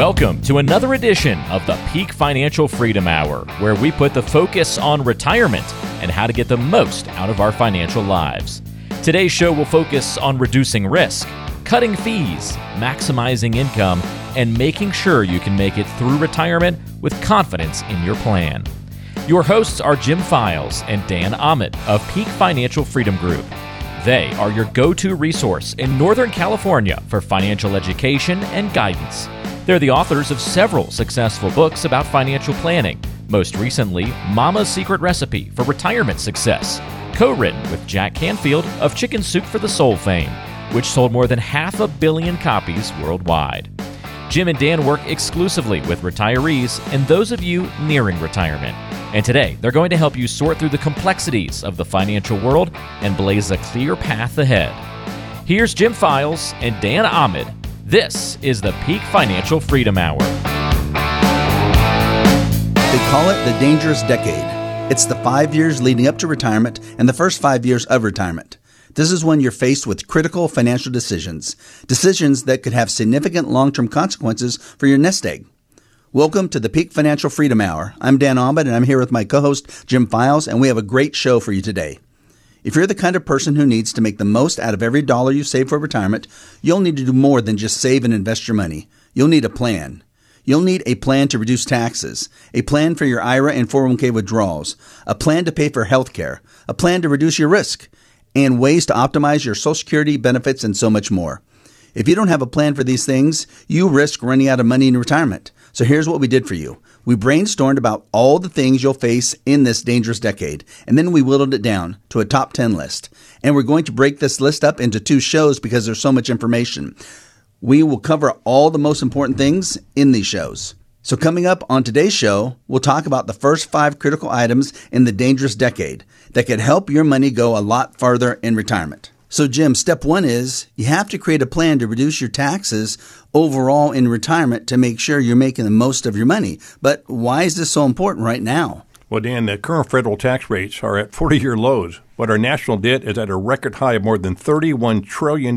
Welcome to another edition of the Peak Financial Freedom Hour, where we put the focus on retirement and how to get the most out of our financial lives. Today's show will focus on reducing risk, cutting fees, maximizing income, and making sure you can make it through retirement with confidence in your plan. Your hosts are Jim Files and Dan Ahmed of Peak Financial Freedom Group. They are your go to resource in Northern California for financial education and guidance. They're the authors of several successful books about financial planning, most recently, Mama's Secret Recipe for Retirement Success, co written with Jack Canfield of Chicken Soup for the Soul fame, which sold more than half a billion copies worldwide. Jim and Dan work exclusively with retirees and those of you nearing retirement. And today, they're going to help you sort through the complexities of the financial world and blaze a clear path ahead. Here's Jim Files and Dan Ahmed this is the Peak Financial Freedom Hour. They call it the dangerous decade. It's the five years leading up to retirement and the first five years of retirement. This is when you're faced with critical financial decisions, decisions that could have significant long term consequences for your nest egg. Welcome to the Peak Financial Freedom Hour. I'm Dan Ahmed, and I'm here with my co host, Jim Files, and we have a great show for you today. If you're the kind of person who needs to make the most out of every dollar you save for retirement, you'll need to do more than just save and invest your money. You'll need a plan. You'll need a plan to reduce taxes, a plan for your IRA and 401k withdrawals, a plan to pay for health care, a plan to reduce your risk, and ways to optimize your Social Security benefits and so much more. If you don't have a plan for these things, you risk running out of money in retirement. So here's what we did for you. We brainstormed about all the things you'll face in this dangerous decade, and then we whittled it down to a top 10 list. And we're going to break this list up into two shows because there's so much information. We will cover all the most important things in these shows. So, coming up on today's show, we'll talk about the first five critical items in the dangerous decade that could help your money go a lot farther in retirement. So, Jim, step one is you have to create a plan to reduce your taxes overall in retirement to make sure you're making the most of your money. But why is this so important right now? Well, Dan, the current federal tax rates are at 40 year lows but our national debt is at a record high of more than $31 trillion.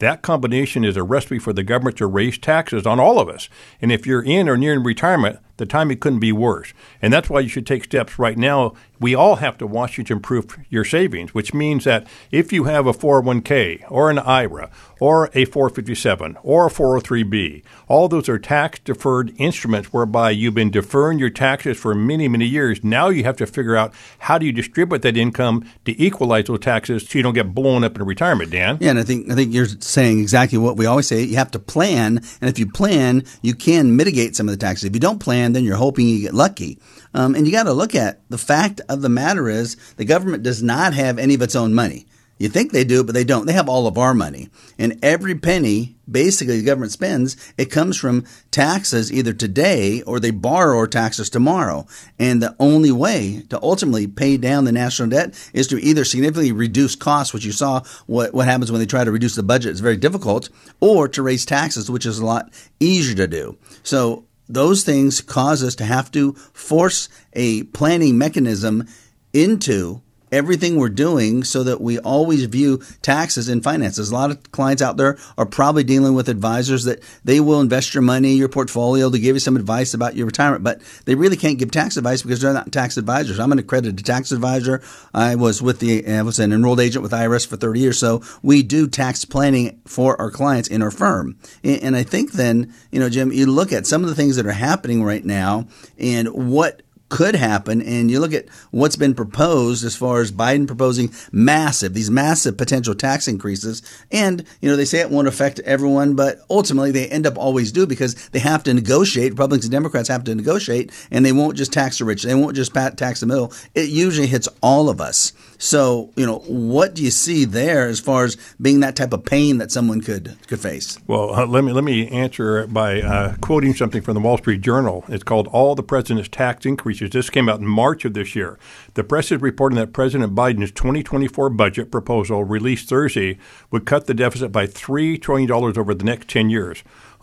That combination is a recipe for the government to raise taxes on all of us. And if you're in or near retirement, the timing couldn't be worse. And that's why you should take steps right now. We all have to watch you to improve your savings, which means that if you have a 401k or an IRA or a 457 or a 403b, all those are tax deferred instruments whereby you've been deferring your taxes for many, many years. Now you have to figure out how do you distribute that income to equalize those taxes so you don't get blown up in retirement, Dan. Yeah, and I think I think you're saying exactly what we always say. You have to plan, and if you plan, you can mitigate some of the taxes. If you don't plan, then you're hoping you get lucky. Um, and you got to look at the fact of the matter is the government does not have any of its own money. You think they do, but they don't. They have all of our money. And every penny basically the government spends, it comes from taxes either today or they borrow taxes tomorrow. And the only way to ultimately pay down the national debt is to either significantly reduce costs, which you saw what, what happens when they try to reduce the budget. It's very difficult, or to raise taxes, which is a lot easier to do. So those things cause us to have to force a planning mechanism into everything we're doing so that we always view taxes and finances. A lot of clients out there are probably dealing with advisors that they will invest your money, your portfolio to give you some advice about your retirement, but they really can't give tax advice because they're not tax advisors. I'm an accredited tax advisor. I was with the, I was an enrolled agent with IRS for 30 years. So we do tax planning for our clients in our firm. And I think then, you know, Jim, you look at some of the things that are happening right now and what could happen. And you look at what's been proposed as far as Biden proposing massive, these massive potential tax increases. And, you know, they say it won't affect everyone, but ultimately they end up always do because they have to negotiate. Republicans and Democrats have to negotiate and they won't just tax the rich. They won't just tax the middle. It usually hits all of us. So, you know, what do you see there as far as being that type of pain that someone could could face? Well, uh, let me let me answer by uh, quoting something from the Wall Street Journal. It's called "All the President's Tax Increases." This came out in March of this year. The press is reporting that President Biden's 2024 budget proposal, released Thursday, would cut the deficit by three trillion dollars over the next 10 years.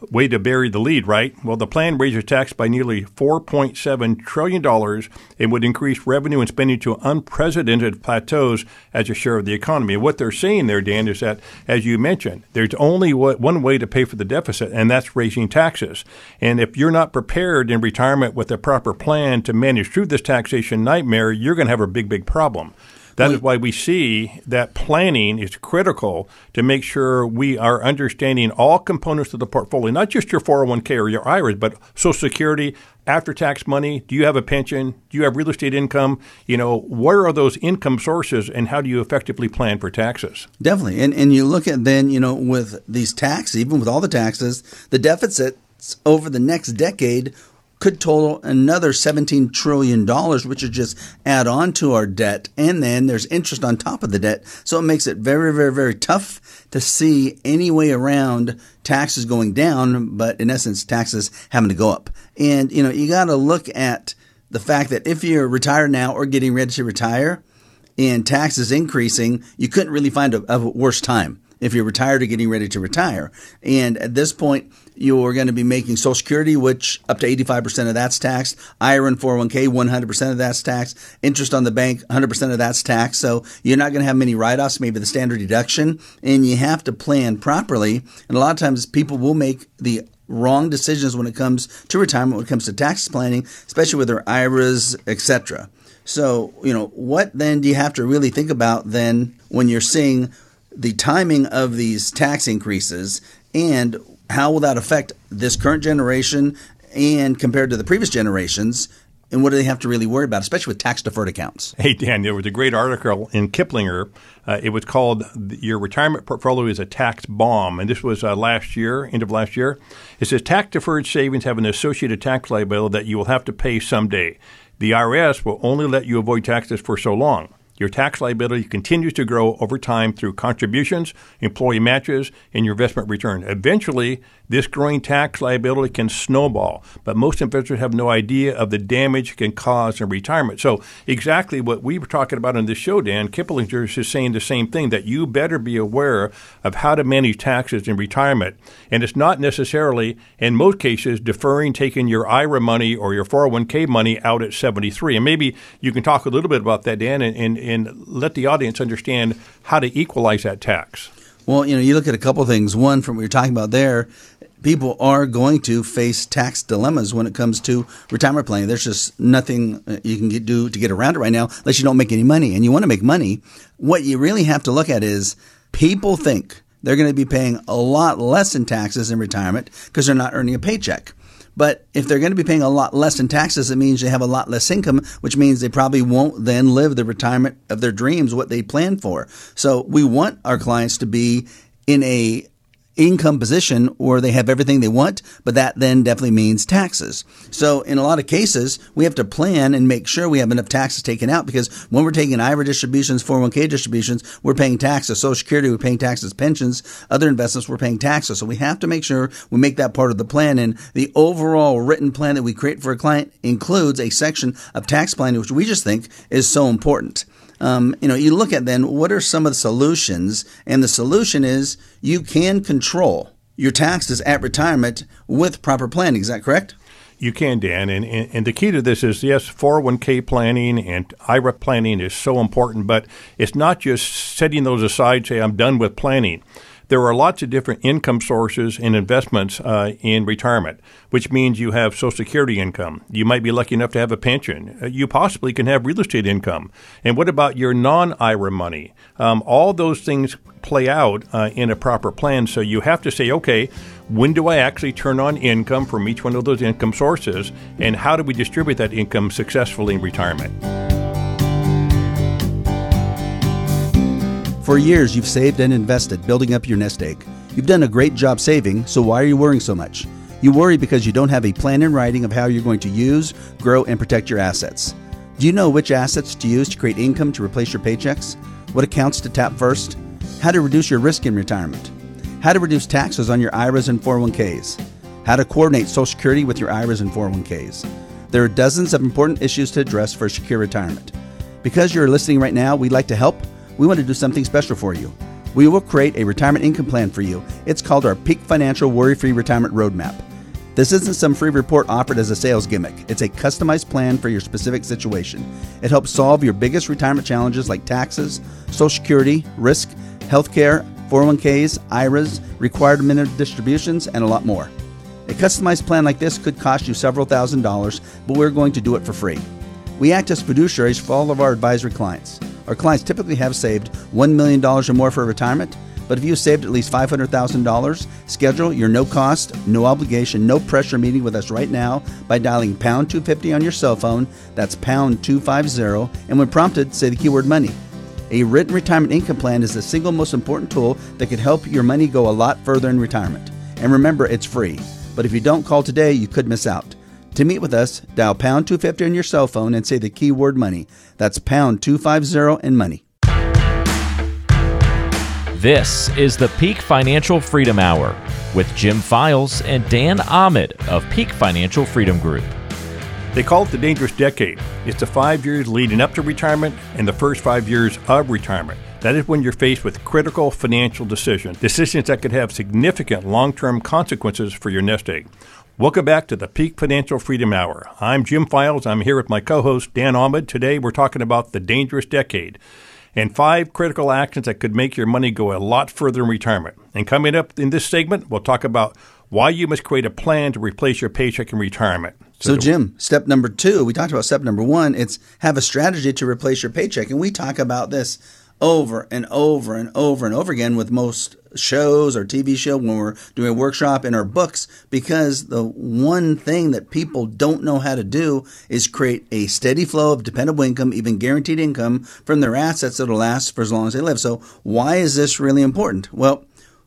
Way to bury the lead, right? Well, the plan raises tax by nearly $4.7 trillion and would increase revenue and spending to unprecedented plateaus as a share of the economy. What they're saying there, Dan, is that, as you mentioned, there's only one way to pay for the deficit, and that's raising taxes. And if you're not prepared in retirement with a proper plan to manage through this taxation nightmare, you're going to have a big, big problem. That is why we see that planning is critical to make sure we are understanding all components of the portfolio, not just your 401k or your IRAs, but Social Security, after tax money. Do you have a pension? Do you have real estate income? You know, where are those income sources and how do you effectively plan for taxes? Definitely. And, and you look at then, you know, with these taxes, even with all the taxes, the deficits over the next decade could total another $17 trillion, which would just add on to our debt. And then there's interest on top of the debt. So it makes it very, very, very tough to see any way around taxes going down, but in essence, taxes having to go up. And, you know, you got to look at the fact that if you're retired now or getting ready to retire and taxes increasing, you couldn't really find a, a worse time if you're retired or getting ready to retire. And at this point, you're going to be making Social Security, which up to 85% of that's taxed. IRA and 401k, 100% of that's taxed. Interest on the bank, 100% of that's taxed. So you're not going to have many write offs, maybe the standard deduction. And you have to plan properly. And a lot of times people will make the wrong decisions when it comes to retirement, when it comes to tax planning, especially with their IRAs, etc. So, you know, what then do you have to really think about then when you're seeing the timing of these tax increases and how will that affect this current generation and compared to the previous generations? And what do they have to really worry about, especially with tax deferred accounts? Hey, Dan, there was a great article in Kiplinger. Uh, it was called Your Retirement Portfolio is a Tax Bomb. And this was uh, last year, end of last year. It says tax deferred savings have an associated tax liability that you will have to pay someday. The IRS will only let you avoid taxes for so long. Your tax liability continues to grow over time through contributions, employee matches, and your investment return. Eventually, this growing tax liability can snowball, but most investors have no idea of the damage it can cause in retirement. So, exactly what we were talking about in this show, Dan, Kiplinger is saying the same thing that you better be aware of how to manage taxes in retirement. And it's not necessarily, in most cases, deferring taking your IRA money or your 401k money out at 73. And maybe you can talk a little bit about that, Dan, and, and, and let the audience understand how to equalize that tax. Well, you know, you look at a couple things. One, from what you're talking about there, people are going to face tax dilemmas when it comes to retirement planning. There's just nothing uh, you can do to get around it right now unless you don't make any money. And you want to make money. What you really have to look at is people think they're going to be paying a lot less in taxes in retirement because they're not earning a paycheck. But if they're going to be paying a lot less in taxes, it means they have a lot less income, which means they probably won't then live the retirement of their dreams, what they plan for. So we want our clients to be in a income position where they have everything they want, but that then definitely means taxes. So in a lot of cases, we have to plan and make sure we have enough taxes taken out because when we're taking IRA distributions, 401k distributions, we're paying taxes. Social Security, we're paying taxes, pensions, other investments, we're paying taxes. So we have to make sure we make that part of the plan. And the overall written plan that we create for a client includes a section of tax planning, which we just think is so important um, you know, you look at then what are some of the solutions, and the solution is you can control your taxes at retirement with proper planning. Is that correct? You can, Dan. And, and, and, the key to this is yes, 401k planning and IRA planning is so important, but it's not just setting those aside, say, I'm done with planning there are lots of different income sources and investments uh, in retirement, which means you have Social Security income. You might be lucky enough to have a pension. Uh, you possibly can have real estate income. And what about your non IRA money? Um, all those things play out uh, in a proper plan. So you have to say, okay, when do I actually turn on income from each one of those income sources? And how do we distribute that income successfully in retirement? For years, you've saved and invested building up your nest egg. You've done a great job saving, so why are you worrying so much? You worry because you don't have a plan in writing of how you're going to use, grow, and protect your assets. Do you know which assets to use to create income to replace your paychecks? What accounts to tap first? How to reduce your risk in retirement? How to reduce taxes on your IRAs and 401ks? How to coordinate Social Security with your IRAs and 401ks? There are dozens of important issues to address for secure retirement. Because you're listening right now, we'd like to help we want to do something special for you. We will create a retirement income plan for you. It's called our Peak Financial Worry Free Retirement Roadmap. This isn't some free report offered as a sales gimmick. It's a customized plan for your specific situation. It helps solve your biggest retirement challenges like taxes, Social Security, risk, healthcare, 401ks, IRAs, required minimum distributions, and a lot more. A customized plan like this could cost you several thousand dollars, but we're going to do it for free. We act as fiduciaries for all of our advisory clients. Our clients typically have saved $1 million or more for retirement, but if you saved at least $500,000, schedule your no cost, no obligation, no pressure meeting with us right now by dialing pound 250 on your cell phone. That's pound 250, and when prompted, say the keyword money. A written retirement income plan is the single most important tool that could help your money go a lot further in retirement. And remember, it's free. But if you don't call today, you could miss out. To meet with us, dial pound 250 on your cell phone and say the keyword money. That's pound 250 and money. This is the Peak Financial Freedom Hour with Jim Files and Dan Ahmed of Peak Financial Freedom Group. They call it the dangerous decade. It's the five years leading up to retirement and the first five years of retirement. That is when you're faced with critical financial decisions, decisions that could have significant long term consequences for your nest egg. Welcome back to the Peak Financial Freedom Hour. I'm Jim Files. I'm here with my co host, Dan Ahmed. Today we're talking about the dangerous decade and five critical actions that could make your money go a lot further in retirement. And coming up in this segment, we'll talk about why you must create a plan to replace your paycheck in retirement. So, Jim, step number two, we talked about step number one, it's have a strategy to replace your paycheck. And we talk about this over and over and over and over again with most shows or TV show when we're doing a workshop in our books because the one thing that people don't know how to do is create a steady flow of dependable income, even guaranteed income from their assets that'll last for as long as they live. So why is this really important? Well,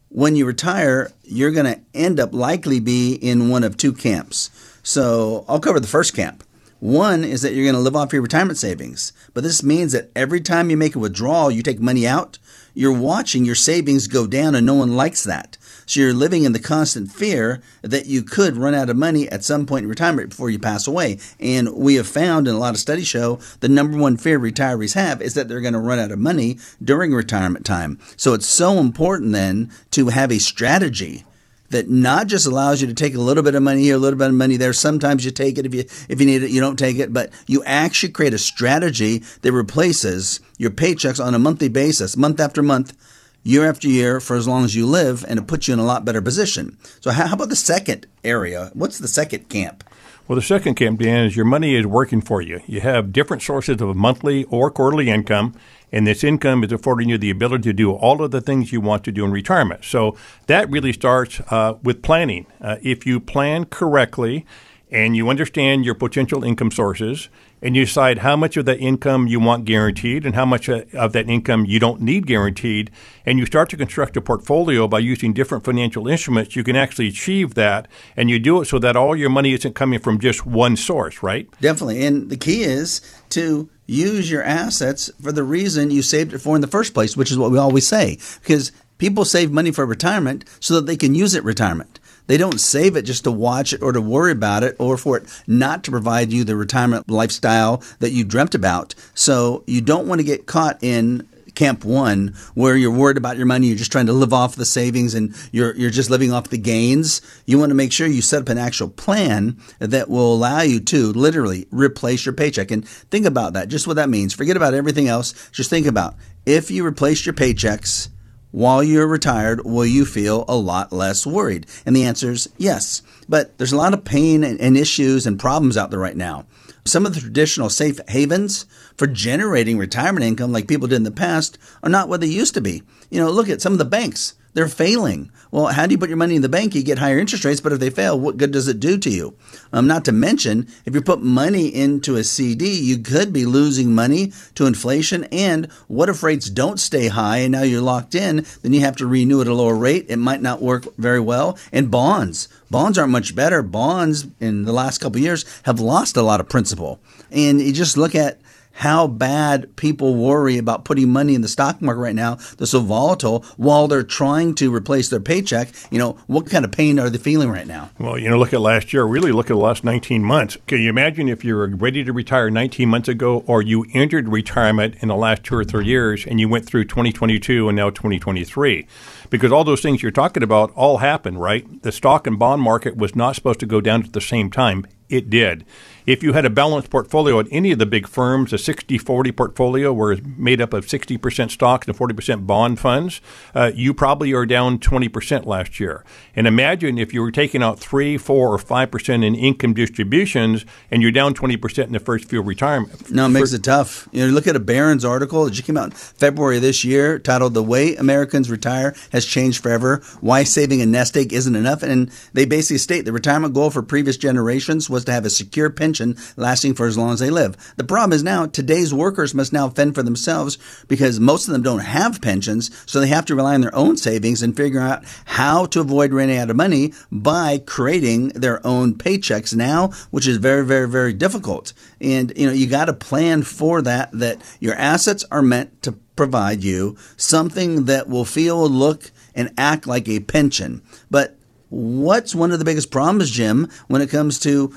when you retire, you're going to end up likely be in one of two camps. So I'll cover the first camp. One is that you're going to live off your retirement savings. But this means that every time you make a withdrawal, you take money out, you're watching your savings go down, and no one likes that. So you're living in the constant fear that you could run out of money at some point in retirement before you pass away. And we have found, and a lot of studies show, the number one fear retirees have is that they're going to run out of money during retirement time. So it's so important then to have a strategy that not just allows you to take a little bit of money here, a little bit of money there. Sometimes you take it if you if you need it, you don't take it, but you actually create a strategy that replaces your paychecks on a monthly basis, month after month, year after year, for as long as you live, and it puts you in a lot better position. So, how about the second area? What's the second camp? Well, the second camp, Dan, is your money is working for you. You have different sources of monthly or quarterly income, and this income is affording you the ability to do all of the things you want to do in retirement. So that really starts uh, with planning. Uh, if you plan correctly and you understand your potential income sources, and you decide how much of that income you want guaranteed and how much of that income you don't need guaranteed, and you start to construct a portfolio by using different financial instruments, you can actually achieve that. And you do it so that all your money isn't coming from just one source, right? Definitely. And the key is to use your assets for the reason you saved it for in the first place, which is what we always say. Because people save money for retirement so that they can use it retirement. They don't save it just to watch it or to worry about it or for it not to provide you the retirement lifestyle that you dreamt about. So you don't want to get caught in camp one where you're worried about your money you're just trying to live off the savings and you're you're just living off the gains. You want to make sure you set up an actual plan that will allow you to literally replace your paycheck. And think about that just what that means. Forget about everything else. Just think about if you replace your paychecks while you're retired, will you feel a lot less worried? And the answer is yes. But there's a lot of pain and, issues and problems out there right now. Some of the traditional safe havens for generating retirement income, like people did in the past, are not what they used to be. You know, look at some of the banks. They're failing. Well, how do you put your money in the bank? You get higher interest rates, but if they fail, what good does it do to you? Um, not to mention, if you put money into a CD, you could be losing money to inflation. And what if rates don't stay high and now you're locked in? Then you have to renew at a lower rate. It might not work very well. And bonds. Bonds aren't much better. Bonds in the last couple years have lost a lot of principal. And you just look at how bad people worry about putting money in the stock market right now that's so volatile while they're trying to replace their paycheck. You know, what kind of pain are they feeling right now? Well, you know, look at last year, really look at the last 19 months. Can you imagine if you were ready to retire 19 months ago or you entered retirement in the last two or three years and you went through 2022 and now 2023? Because all those things you're talking about all happened, right? The stock and bond market was not supposed to go down at the same time. It did. If you had a balanced portfolio at any of the big firms, a 60 40 portfolio where it's made up of 60% stocks and 40% bond funds, uh, you probably are down 20% last year. And imagine if you were taking out 3, 4, or 5% in income distributions and you're down 20% in the first few retirement. No, it makes it tough. You know, look at a Barron's article that just came out in February this year titled The Way Americans Retire Has Changed Forever Why Saving a Nest Egg Isn't Enough. And they basically state the retirement goal for previous generations was to have a secure pension lasting for as long as they live. The problem is now today's workers must now fend for themselves because most of them don't have pensions, so they have to rely on their own savings and figure out how to avoid running out of money by creating their own paychecks now, which is very, very, very difficult. And you know, you got to plan for that. That your assets are meant to provide you something that will feel, look, and act like a pension. But what's one of the biggest problems, Jim, when it comes to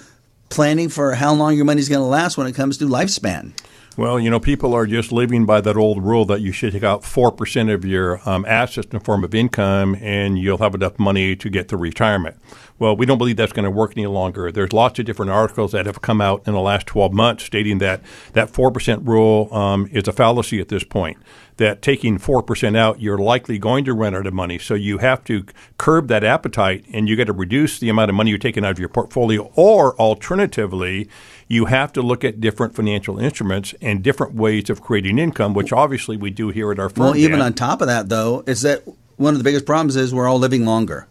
planning for how long your money's going to last when it comes to lifespan? Well, you know, people are just living by that old rule that you should take out 4% of your um, assets in the form of income and you'll have enough money to get to retirement. Well, we don't believe that's going to work any longer. There's lots of different articles that have come out in the last 12 months stating that that 4% rule um, is a fallacy at this point that taking 4% out, you're likely going to run out of money. So you have to curb that appetite and you got to reduce the amount of money you're taking out of your portfolio. Or alternatively, you have to look at different financial instruments and different ways of creating income, which obviously we do here at our firm. Well, even on top of that, though, is that one of the biggest problems is we're all living longer.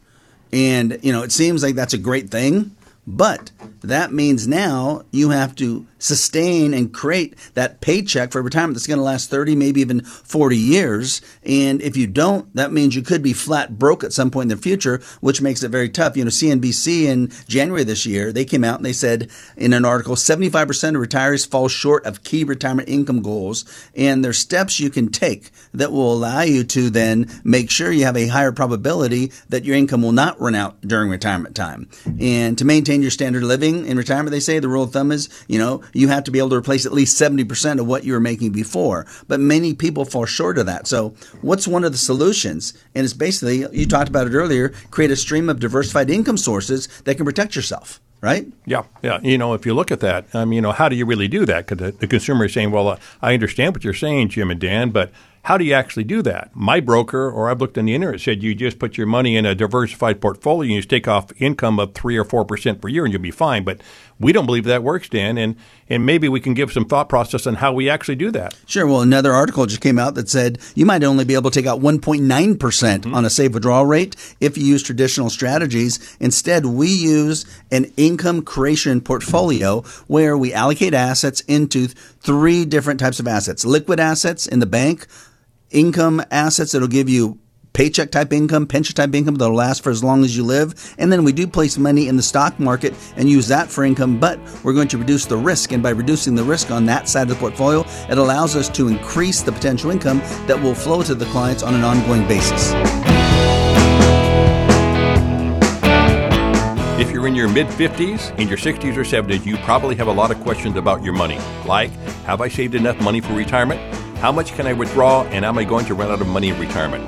And, you know, it seems like that's a great thing, but that means now you have to sustain and create that paycheck for retirement that's going to last 30, maybe even 40 years. And if you don't, that means you could be flat broke at some point in the future, which makes it very tough. You know, CNBC in January this year, they came out and they said in an article 75% of retirees fall short of key retirement income goals. And there's steps you can take that will allow you to then make sure you have a higher probability that your income will not run out during retirement time. And to maintain your standard of living in retirement, they say the rule of thumb is, you know, you have to be able to replace at least 70% of what you were making before. But many people fall short of that. So, what's one of the solutions? And it's basically, you talked about it earlier, create a stream of diversified income sources that can protect yourself right? Yeah, yeah. You know, if you look at that, um, you know, how do you really do that? Because the, the, consumer is saying, well, uh, I understand what you're saying, Jim and Dan, but how do you actually do that? My broker, or I've looked on the internet, said you just put your money in a diversified portfolio and you just take off income of three or four percent per year and you'll be fine. But we don't believe that works, Dan, and and maybe we can give some thought process on how we actually do that. Sure. Well, another article just came out that said you might only be able to take out 1.9 percent mm-hmm. on a safe withdrawal rate if you use traditional strategies. Instead, we use an income creation portfolio where we allocate assets into three different types of assets: liquid assets in the bank income assets that'll give you paycheck type income, pension type income that'll last for as long as you live. And then we do place money in the stock market and use that for income, but we're going to reduce the risk. And by reducing the risk on that side of the portfolio, it allows us to increase the potential income that will flow to the clients on an ongoing basis. If you're in your mid 50s, in your 60s or 70s, you probably have a lot of questions about your money. Like, have I saved enough money for retirement? How much can I withdraw and am I going to run out of money in retirement?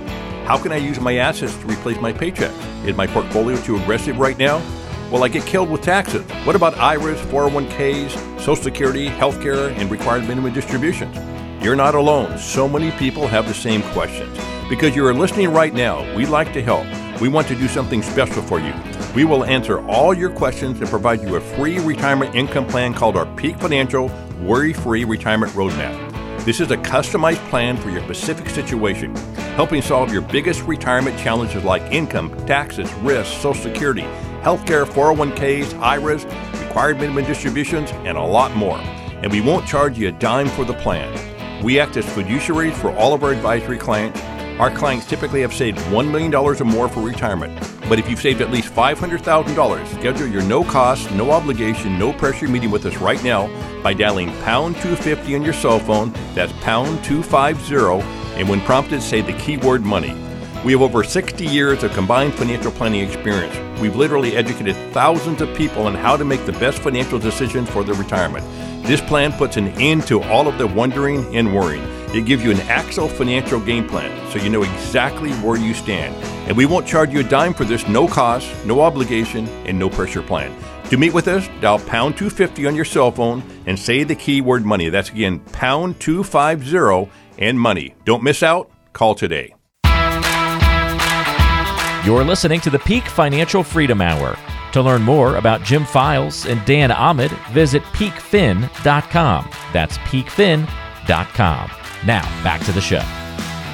How can I use my assets to replace my paycheck? Is my portfolio too aggressive right now? Will I get killed with taxes? What about IRAs, 401ks, Social Security, healthcare, and required minimum distributions? You're not alone. So many people have the same questions. Because you are listening right now, we'd like to help. We want to do something special for you. We will answer all your questions and provide you a free retirement income plan called our Peak Financial Worry Free Retirement Roadmap. This is a customized plan for your specific situation, helping solve your biggest retirement challenges like income, taxes, risks, Social Security, healthcare, 401ks, IRAs, required minimum distributions, and a lot more. And we won't charge you a dime for the plan. We act as fiduciaries for all of our advisory clients Our clients typically have saved $1 million or more for retirement. But if you've saved at least $500,000, schedule your no cost, no obligation, no pressure meeting with us right now by dialing pound 250 on your cell phone. That's pound 250. And when prompted, say the keyword money. We have over 60 years of combined financial planning experience. We've literally educated thousands of people on how to make the best financial decisions for their retirement. This plan puts an end to all of the wondering and worrying. It gives you an actual financial game plan so you know exactly where you stand. And we won't charge you a dime for this no cost, no obligation, and no pressure plan. To meet with us, dial pound 250 on your cell phone and say the keyword money. That's again pound 250 and money. Don't miss out. Call today. You're listening to the Peak Financial Freedom Hour. To learn more about Jim Files and Dan Ahmed, visit peakfin.com. That's peakfin.com. Now, back to the show.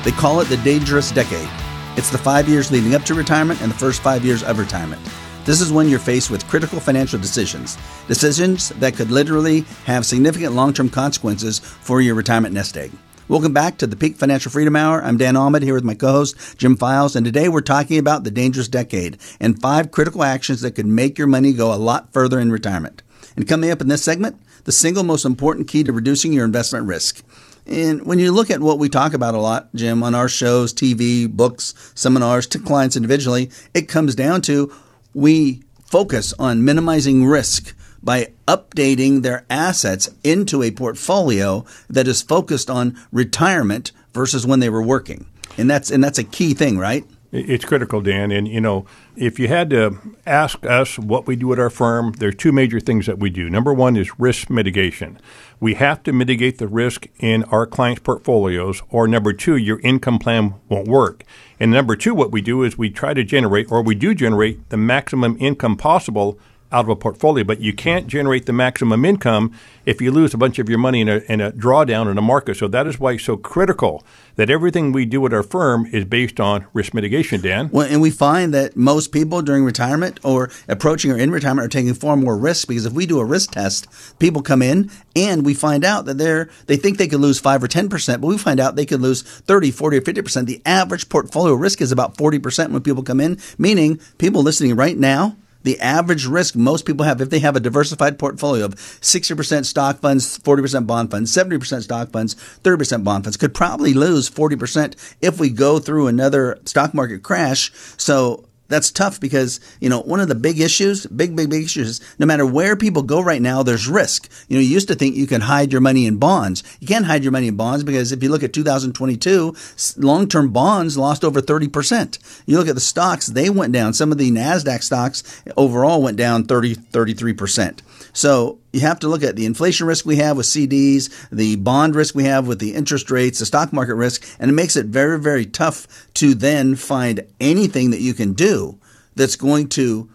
They call it the dangerous decade. It's the five years leading up to retirement and the first five years of retirement. This is when you're faced with critical financial decisions, decisions that could literally have significant long term consequences for your retirement nest egg. Welcome back to the Peak Financial Freedom Hour. I'm Dan Ahmed here with my co host, Jim Files, and today we're talking about the dangerous decade and five critical actions that could make your money go a lot further in retirement. And coming up in this segment, the single most important key to reducing your investment risk. And when you look at what we talk about a lot, Jim, on our shows, TV, books, seminars, to clients individually, it comes down to we focus on minimizing risk by updating their assets into a portfolio that is focused on retirement versus when they were working. And that's and that's a key thing, right? It's critical, Dan. And, you know, if you had to ask us what we do at our firm, there are two major things that we do. Number one is risk mitigation. We have to mitigate the risk in our clients' portfolios, or number two, your income plan won't work. And number two, what we do is we try to generate, or we do generate, the maximum income possible out of a portfolio, but you can't generate the maximum income if you lose a bunch of your money in a, in a drawdown in a market. So that is why it's so critical that everything we do at our firm is based on risk mitigation, Dan. Well, and we find that most people during retirement or approaching or in retirement are taking far more risk because if we do a risk test, people come in and we find out that they're they think they could lose 5 or 10%, but we find out they could lose 30, 40 or 50%. The average portfolio risk is about 40% when people come in, meaning people listening right now the average risk most people have if they have a diversified portfolio of 60% stock funds, 40% bond funds, 70% stock funds, 30% bond funds could probably lose 40% if we go through another stock market crash. So that's tough because you know one of the big issues, big big big issues, is no matter where people go right now, there's risk. You know, you used to think you can hide your money in bonds. You can't hide your money in bonds because if you look at 2022, long-term bonds lost over 30 percent. You look at the stocks; they went down. Some of the Nasdaq stocks overall went down 30 33 percent. So you have to look at the inflation risk we have with CDs, the bond risk we have with the interest rates, the stock market risk, and it makes it very, very tough to then find anything that you can do that's going to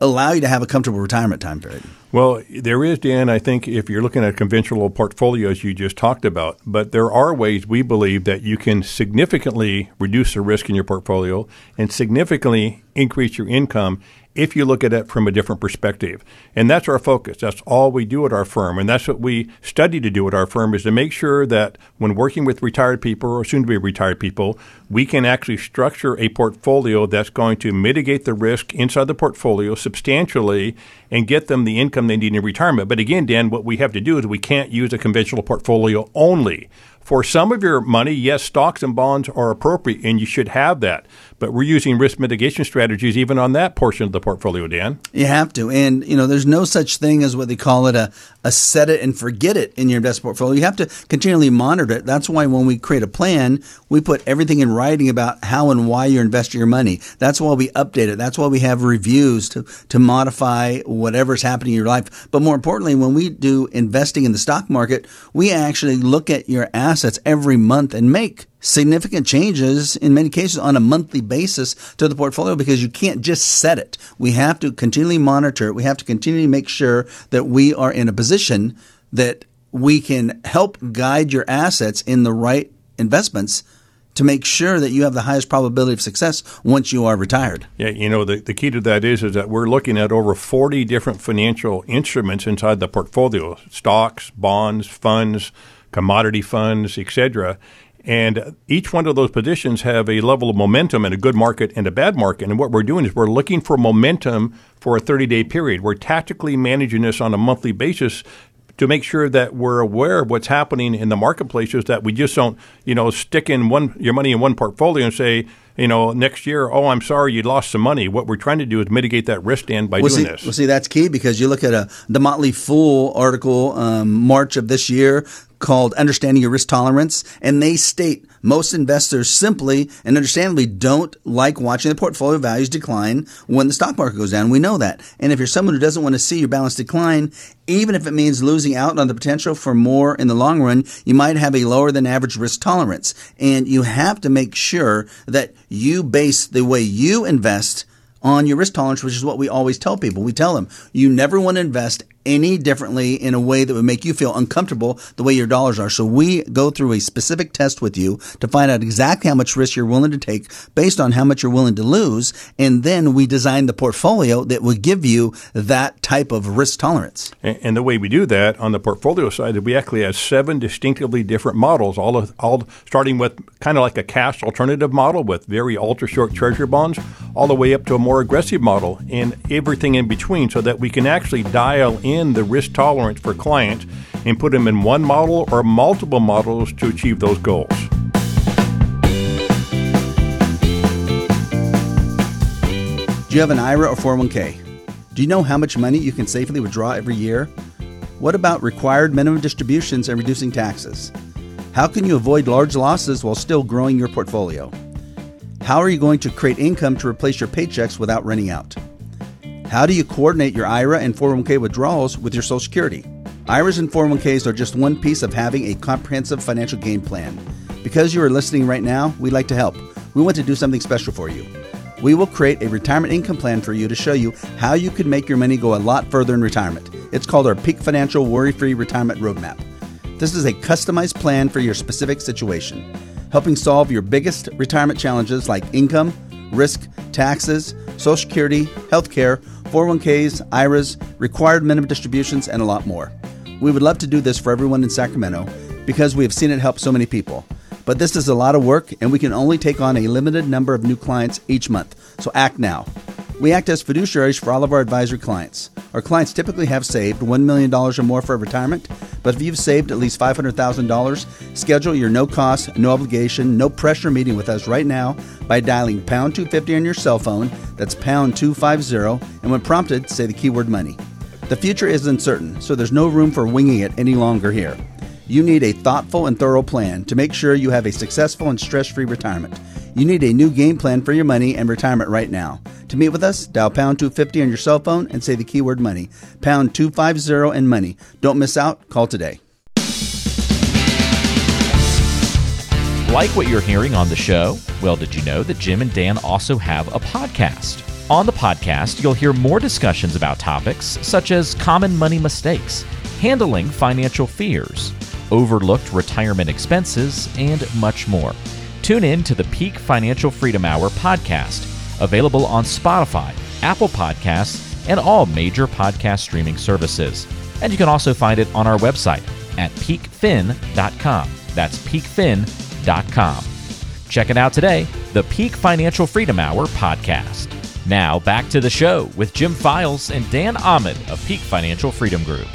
allow you to have a comfortable retirement time period. Well, there is, Dan, I think, if you're looking at conventional portfolios you just talked about, but there are ways we believe that you can significantly reduce the risk in your portfolio and significantly increase your income if you look at it from a different perspective. And that's our focus. That's all we do at our firm. And that's what we study to do at our firm is to make sure that when working with retired people or soon to be retired people, we can actually structure a portfolio that's going to mitigate the risk inside the portfolio substantially and get them the income they need in retirement. But again, Dan, what we have to do is we can't use a conventional portfolio only. For some of your money, yes, stocks and bonds are appropriate, and you should have that. But we're using risk mitigation strategies even on that portion of the portfolio, Dan. You have to. And, you know, there's no such thing as what they call it a, a set it and forget it in your investment portfolio. You have to continually monitor it. That's why when we create a plan, we put everything in writing about how and why you're investing your money. That's why we update it. That's why we have reviews to, to modify whatever's happening in your life. But more importantly, when we do investing in the stock market, we actually look at your assets every month and make significant changes in many cases on a monthly basis to the portfolio because you can't just set it. We have to continually monitor it. We have to continually make sure that we are in a position that we can help guide your assets in the right investments to make sure that you have the highest probability of success once you are retired. Yeah, you know, the, the key to that is is that we're looking at over 40 different financial instruments inside the portfolio, stocks, bonds, funds, commodity funds, etc And each one of those positions have a level of momentum and a good market and a bad market. And what we're doing is we're looking for momentum for a 30 day period. We're tactically managing this on a monthly basis to make sure that we're aware of what's happening in the marketplaces that we just don't, you know, stick in one your money in one portfolio and say, you know, next year, oh, I'm sorry, you lost some money. What we're trying to do is mitigate that risk, Dan, by well, doing see, this. Well, see, that's key because you look at a the Motley Fool article, um, March of this year, called Understanding Your Risk Tolerance, and they state most investors simply and understandably don't like watching the portfolio values decline when the stock market goes down. We know that. And if you're someone who doesn't want to see your balance decline, even if it means losing out on the potential for more in the long run, you might have a lower than average risk tolerance. And you have to make sure that you base the way you invest on your risk tolerance, which is what we always tell people. We tell them you never want to invest any differently in a way that would make you feel uncomfortable the way your dollars are. So we go through a specific test with you to find out exactly how much risk you're willing to take based on how much you're willing to lose. And then we design the portfolio that would give you that type of risk tolerance. And, and the way we do that on the portfolio side, we actually have seven distinctively different models, all, of, all starting with kind of like a cash alternative model with very ultra short treasury bonds, all the way up to a more aggressive model and everything in between so that we can actually dial in in the risk tolerance for clients and put them in one model or multiple models to achieve those goals. Do you have an IRA or 401k? Do you know how much money you can safely withdraw every year? What about required minimum distributions and reducing taxes? How can you avoid large losses while still growing your portfolio? How are you going to create income to replace your paychecks without running out? How do you coordinate your IRA and 401k withdrawals with your Social Security? IRAs and 401ks are just one piece of having a comprehensive financial game plan. Because you are listening right now, we'd like to help. We want to do something special for you. We will create a retirement income plan for you to show you how you can make your money go a lot further in retirement. It's called our Peak Financial Worry Free Retirement Roadmap. This is a customized plan for your specific situation, helping solve your biggest retirement challenges like income, risk, taxes, Social Security, healthcare, 401ks, IRAs, required minimum distributions, and a lot more. We would love to do this for everyone in Sacramento because we have seen it help so many people. But this is a lot of work, and we can only take on a limited number of new clients each month. So act now. We act as fiduciaries for all of our advisory clients. Our clients typically have saved $1 million or more for retirement, but if you've saved at least $500,000, schedule your no cost, no obligation, no pressure meeting with us right now by dialing pound 250 on your cell phone. That's pound 250, and when prompted, say the keyword money. The future is uncertain, so there's no room for winging it any longer here. You need a thoughtful and thorough plan to make sure you have a successful and stress free retirement. You need a new game plan for your money and retirement right now. To meet with us, dial pound 250 on your cell phone and say the keyword money. Pound 250 and money. Don't miss out. Call today. Like what you're hearing on the show? Well, did you know that Jim and Dan also have a podcast? On the podcast, you'll hear more discussions about topics such as common money mistakes, handling financial fears, overlooked retirement expenses, and much more. Tune in to the Peak Financial Freedom Hour podcast, available on Spotify, Apple Podcasts, and all major podcast streaming services. And you can also find it on our website at peakfin.com. That's peakfin.com. Check it out today, the Peak Financial Freedom Hour podcast. Now, back to the show with Jim Files and Dan Ahmed of Peak Financial Freedom Group.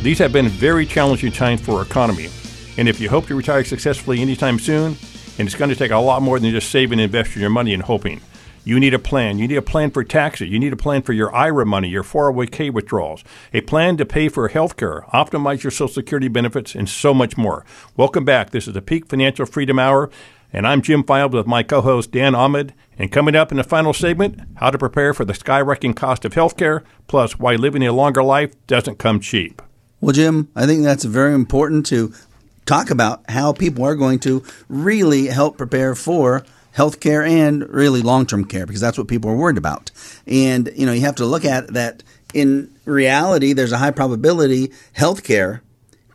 These have been very challenging times for our economy. And if you hope to retire successfully anytime soon, and it's going to take a lot more than just saving and investing your money and hoping. You need a plan. You need a plan for taxes. You need a plan for your IRA money, your 401k withdrawals, a plan to pay for health care, optimize your Social Security benefits, and so much more. Welcome back. This is the Peak Financial Freedom Hour, and I'm Jim Files with my co host Dan Ahmed. And coming up in the final segment, how to prepare for the skyrocketing cost of health care, plus why living a longer life doesn't come cheap. Well, Jim, I think that's very important to talk about how people are going to really help prepare for health care and really long term care because that's what people are worried about. And, you know, you have to look at that in reality, there's a high probability health care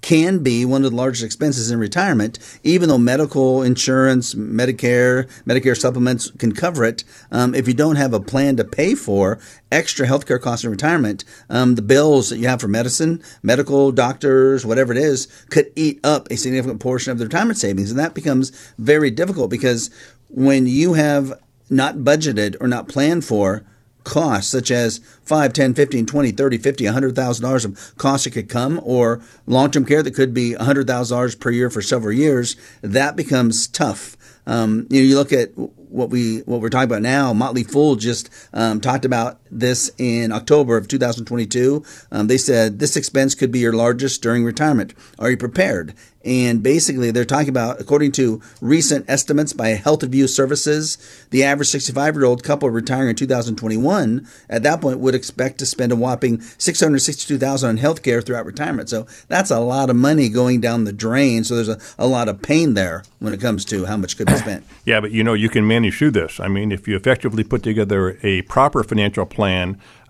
can be one of the largest expenses in retirement, even though medical insurance, Medicare, Medicare supplements can cover it. Um, if you don't have a plan to pay for extra healthcare costs in retirement, um, the bills that you have for medicine, medical, doctors, whatever it is, could eat up a significant portion of the retirement savings. And that becomes very difficult because when you have not budgeted or not planned for costs such as 5 10 15 20 30 50 $100000 of costs that could come or long-term care that could be $100000 per year for several years that becomes tough. Um, you know you look at what we what we're talking about now motley fool just um, talked about this in october of 2022 um, they said this expense could be your largest during retirement are you prepared and basically, they're talking about, according to recent estimates by HealthView Services, the average 65 year old couple retiring in 2021 at that point would expect to spend a whopping 662000 on health care throughout retirement. So that's a lot of money going down the drain. So there's a, a lot of pain there when it comes to how much could be spent. yeah, but you know, you can manage through this. I mean, if you effectively put together a proper financial plan,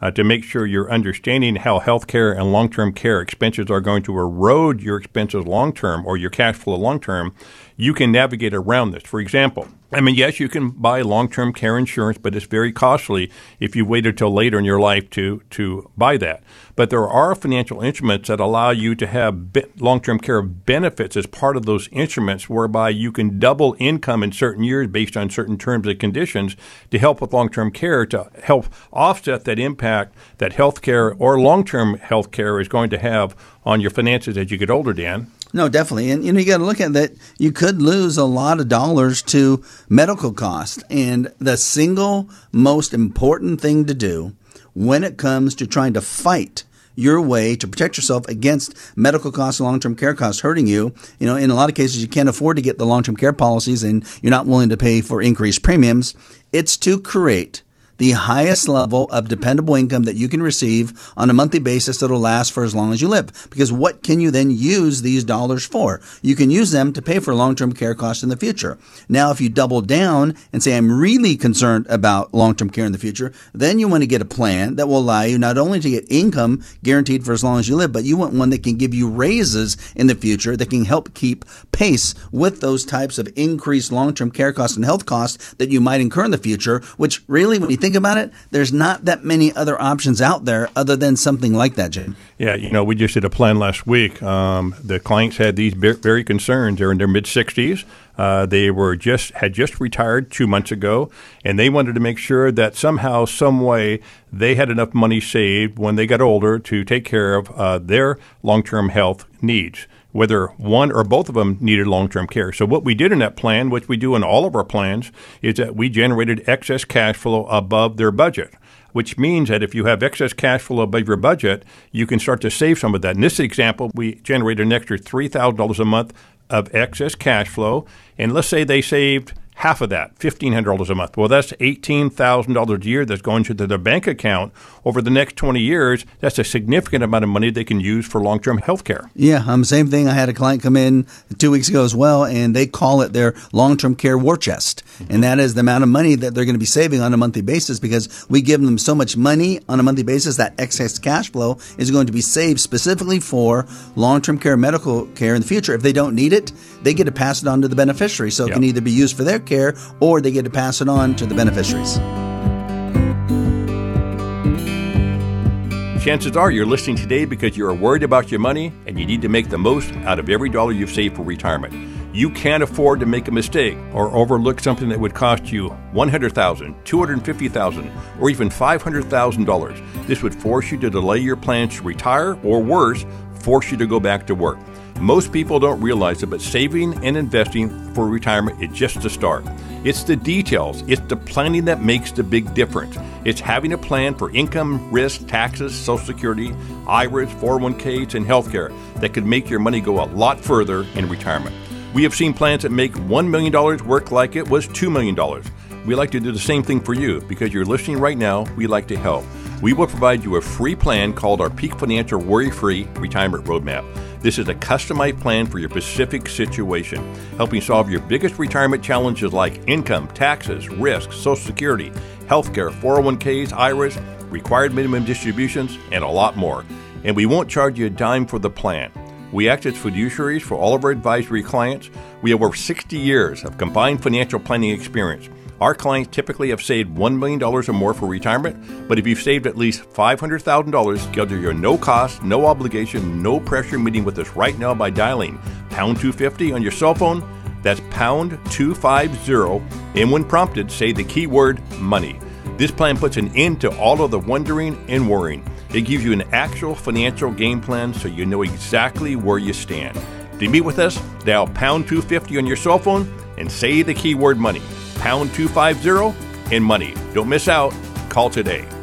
uh, to make sure you're understanding how healthcare and long term care expenses are going to erode your expenses long term or your cash flow long term, you can navigate around this. For example, I mean, yes, you can buy long-term care insurance, but it's very costly if you waited till later in your life to to buy that. But there are financial instruments that allow you to have be- long-term care benefits as part of those instruments, whereby you can double income in certain years based on certain terms and conditions to help with long-term care to help offset that impact that health care or long-term health care is going to have on your finances as you get older, Dan. No, definitely. And you know, you got to look at that. You could lose a lot of dollars to medical costs. And the single most important thing to do when it comes to trying to fight your way to protect yourself against medical costs and long-term care costs hurting you. You know, in a lot of cases, you can't afford to get the long-term care policies and you're not willing to pay for increased premiums. It's to create the highest level of dependable income that you can receive on a monthly basis that'll last for as long as you live. Because what can you then use these dollars for? You can use them to pay for long term care costs in the future. Now, if you double down and say, I'm really concerned about long term care in the future, then you want to get a plan that will allow you not only to get income guaranteed for as long as you live, but you want one that can give you raises in the future that can help keep pace with those types of increased long term care costs and health costs that you might incur in the future, which really, when you think about it, there's not that many other options out there other than something like that, Jim. Yeah, you know, we just did a plan last week. Um, the clients had these very concerns. They're in their mid 60s. Uh, they were just had just retired two months ago, and they wanted to make sure that somehow, some way, they had enough money saved when they got older to take care of uh, their long-term health needs whether one or both of them needed long term care. So, what we did in that plan, which we do in all of our plans, is that we generated excess cash flow above their budget. Which means that if you have excess cash flow above your budget, you can start to save some of that. In this example, we generated an extra $3,000 a month of excess cash flow. And let's say they saved half of that, $1,500 a month. Well, that's $18,000 a year that's going to their bank account over the next 20 years. That's a significant amount of money they can use for long term health care. Yeah, um, same thing. I had a client come in two weeks ago as well, and they call it their long term care war chest. And that is the amount of money that they're going to be saving on a monthly basis because we give them so much money on a monthly basis that excess cash flow is going to be saved specifically for long term care medical care in the future. If they don't need it, they get to pass it on to the beneficiary. So it yep. can either be used for their care or they get to pass it on to the beneficiaries. Chances are you're listening today because you are worried about your money and you need to make the most out of every dollar you've saved for retirement. You can't afford to make a mistake or overlook something that would cost you $100,000, $250,000, or even $500,000. This would force you to delay your plans to retire or worse, force you to go back to work. Most people don't realize it, but saving and investing for retirement is just the start. It's the details, it's the planning that makes the big difference. It's having a plan for income, risk, taxes, Social Security, IRAs, 401ks, and healthcare that could make your money go a lot further in retirement. We have seen plans that make $1 million work like it was $2 million. We like to do the same thing for you because you're listening right now. We like to help. We will provide you a free plan called our Peak Financial Worry Free Retirement Roadmap. This is a customized plan for your specific situation, helping solve your biggest retirement challenges like income, taxes, risk, Social Security, healthcare, 401ks, IRAs, required minimum distributions, and a lot more. And we won't charge you a dime for the plan. We act as fiduciaries for all of our advisory clients. We have over 60 years of combined financial planning experience. Our clients typically have saved $1 million or more for retirement, but if you've saved at least $500,000, schedule your no cost, no obligation, no pressure meeting with us right now by dialing pound 250 on your cell phone. That's pound 250, and when prompted, say the keyword money. This plan puts an end to all of the wondering and worrying. It gives you an actual financial game plan so you know exactly where you stand. To meet with us, dial pound 250 on your cell phone and say the keyword money pound 250 and money. Don't miss out. Call today.